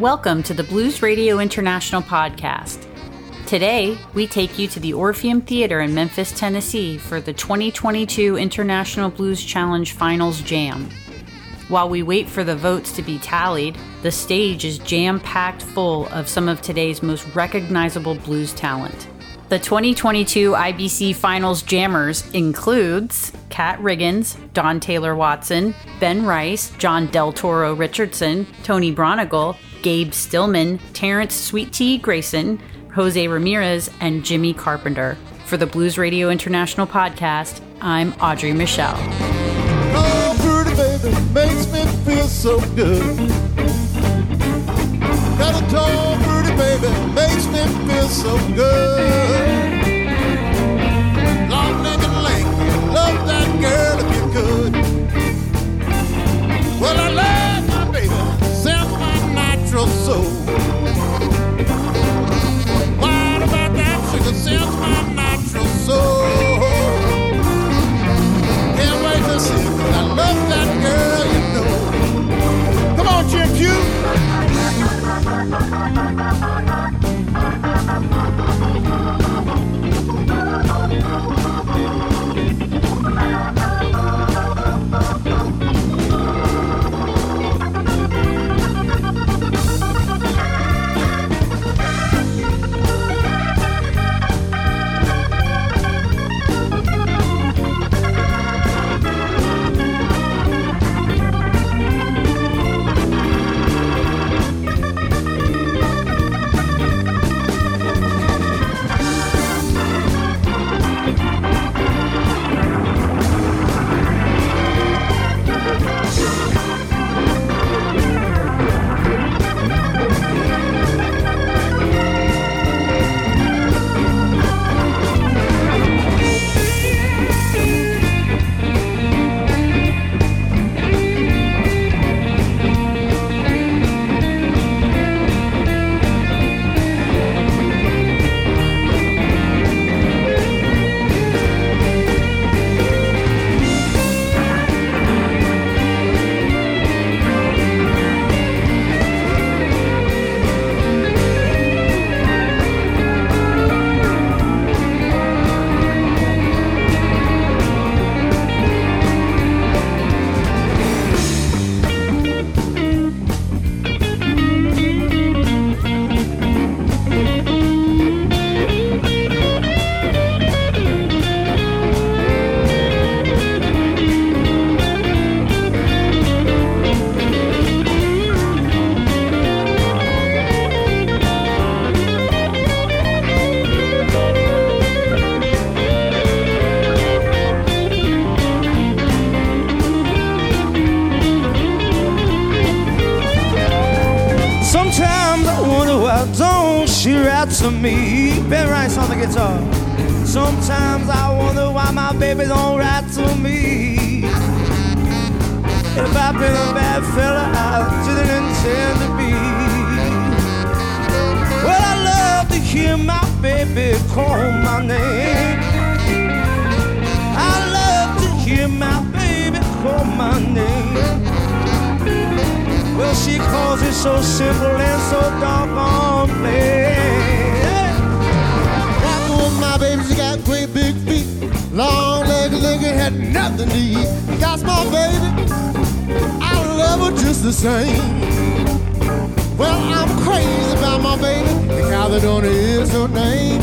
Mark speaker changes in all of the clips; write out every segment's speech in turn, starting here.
Speaker 1: Welcome to the Blues Radio International podcast. Today, we take you to the Orpheum Theater in Memphis, Tennessee for the 2022 International Blues Challenge Finals Jam. While we wait for the votes to be tallied, the stage is jam packed full of some of today's most recognizable blues talent. The 2022 IBC Finals Jammers includes Kat Riggins, Dawn Taylor Watson, Ben Rice, Jonn Del Toro Richardson, Tony Braunagel, Gabe Stillman, Terrence Sweet T Grayson, Jose Ramirez, and Jimmy Carpenter. For the Blues Radio International podcast, I'm Audrey Michelle.
Speaker 2: Oh, pretty baby makes me feel so good. Tall, pretty baby makes me feel so good. Long neck and lanky, love that girl if you could. Well, I love soul.
Speaker 3: Me? Ben Rice on the guitar. Sometimes I wonder why my baby don't write to me. If I've been a bad fella, I didn't intend to be. Well, I love to hear my baby call my name. I love to hear my baby call my name. Well, she calls it so simple and so doggone plain.
Speaker 2: Baby, she got great big feet. Long legs, legs, had nothing to eat. Got small baby, I love her just the same. Well, I'm crazy about my baby, and Caledonia is her name.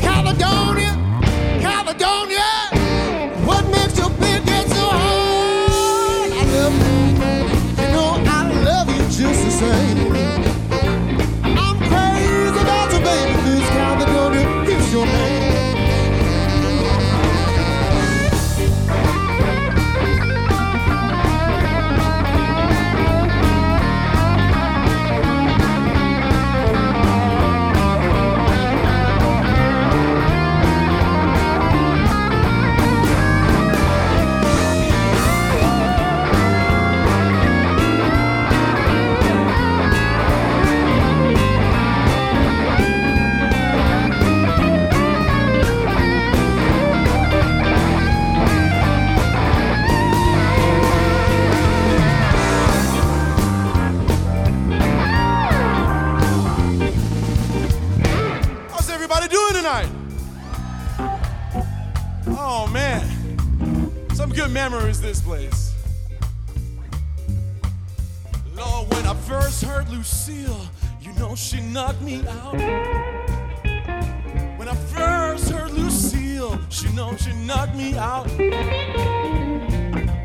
Speaker 2: Caledonia, Caledonia, what makes your bed get so hard? I love you, you know I love you just the same.
Speaker 4: Good memories, this place. Lord, when I first heard Lucille, you know she knocked me out. When I first heard Lucille, she know she knocked me out.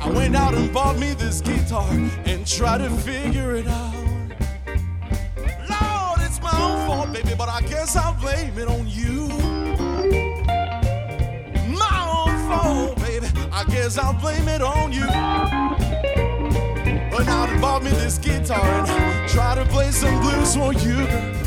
Speaker 4: I went out and bought me this guitar and tried to figure it out. Guess I'll blame it on you. Went out and bought me this guitar and try to play some blues for you.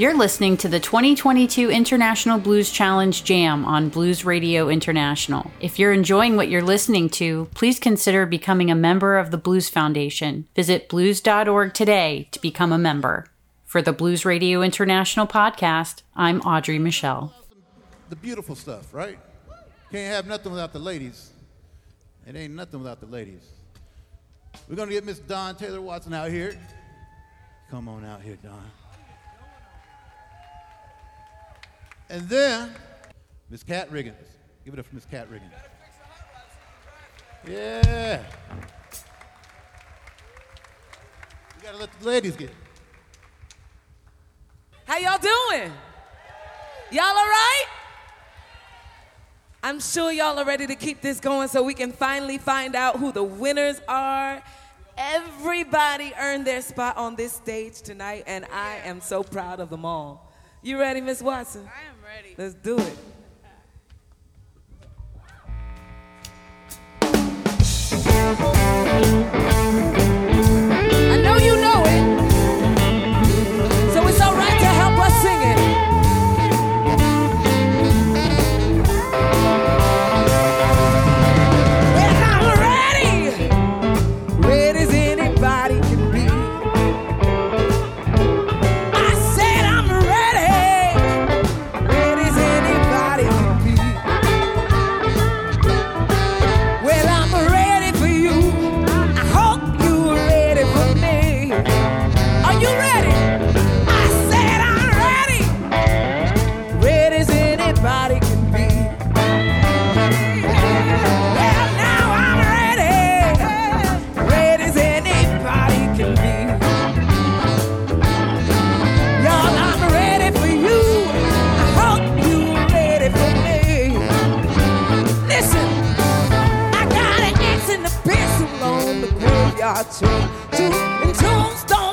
Speaker 1: You're listening to the 2022 International Blues Challenge Jam on Blues Radio International. If you're enjoying what you're listening to, please consider becoming a member of the Blues Foundation. Visit blues.org today to become a member. For the Blues Radio International podcast, I'm Audrey Michelle.
Speaker 2: the beautiful stuff, right? Can't have nothing without the ladies. It ain't nothing without the ladies. We're gonna get Miss Dawn Taylor Watson out here. Come on out here, Dawn. And then Miss Kat Riggins. Give it up for Miss Kat Riggins. Yeah. We gotta let the ladies get. it.
Speaker 5: How y'all doing? Y'all all right? I'm sure y'all are ready to keep this going so we can finally find out who the winners are. Everybody earned their spot on this stage tonight, and I am so proud of them all. You ready, Miss Watson?
Speaker 6: I am ready.
Speaker 5: Let's do it. I turn to and tombstone.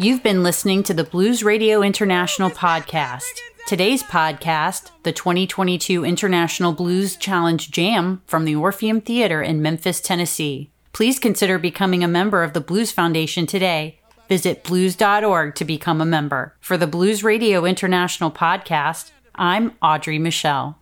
Speaker 1: You've been listening to the Blues Radio International podcast. Today's podcast, the 2022 International Blues Challenge Jam from the Orpheum Theater in Memphis, Tennessee. Please consider becoming a member of the Blues Foundation today. Visit blues.org to become a member. For the Blues Radio International podcast, I'm Audrey Michelle.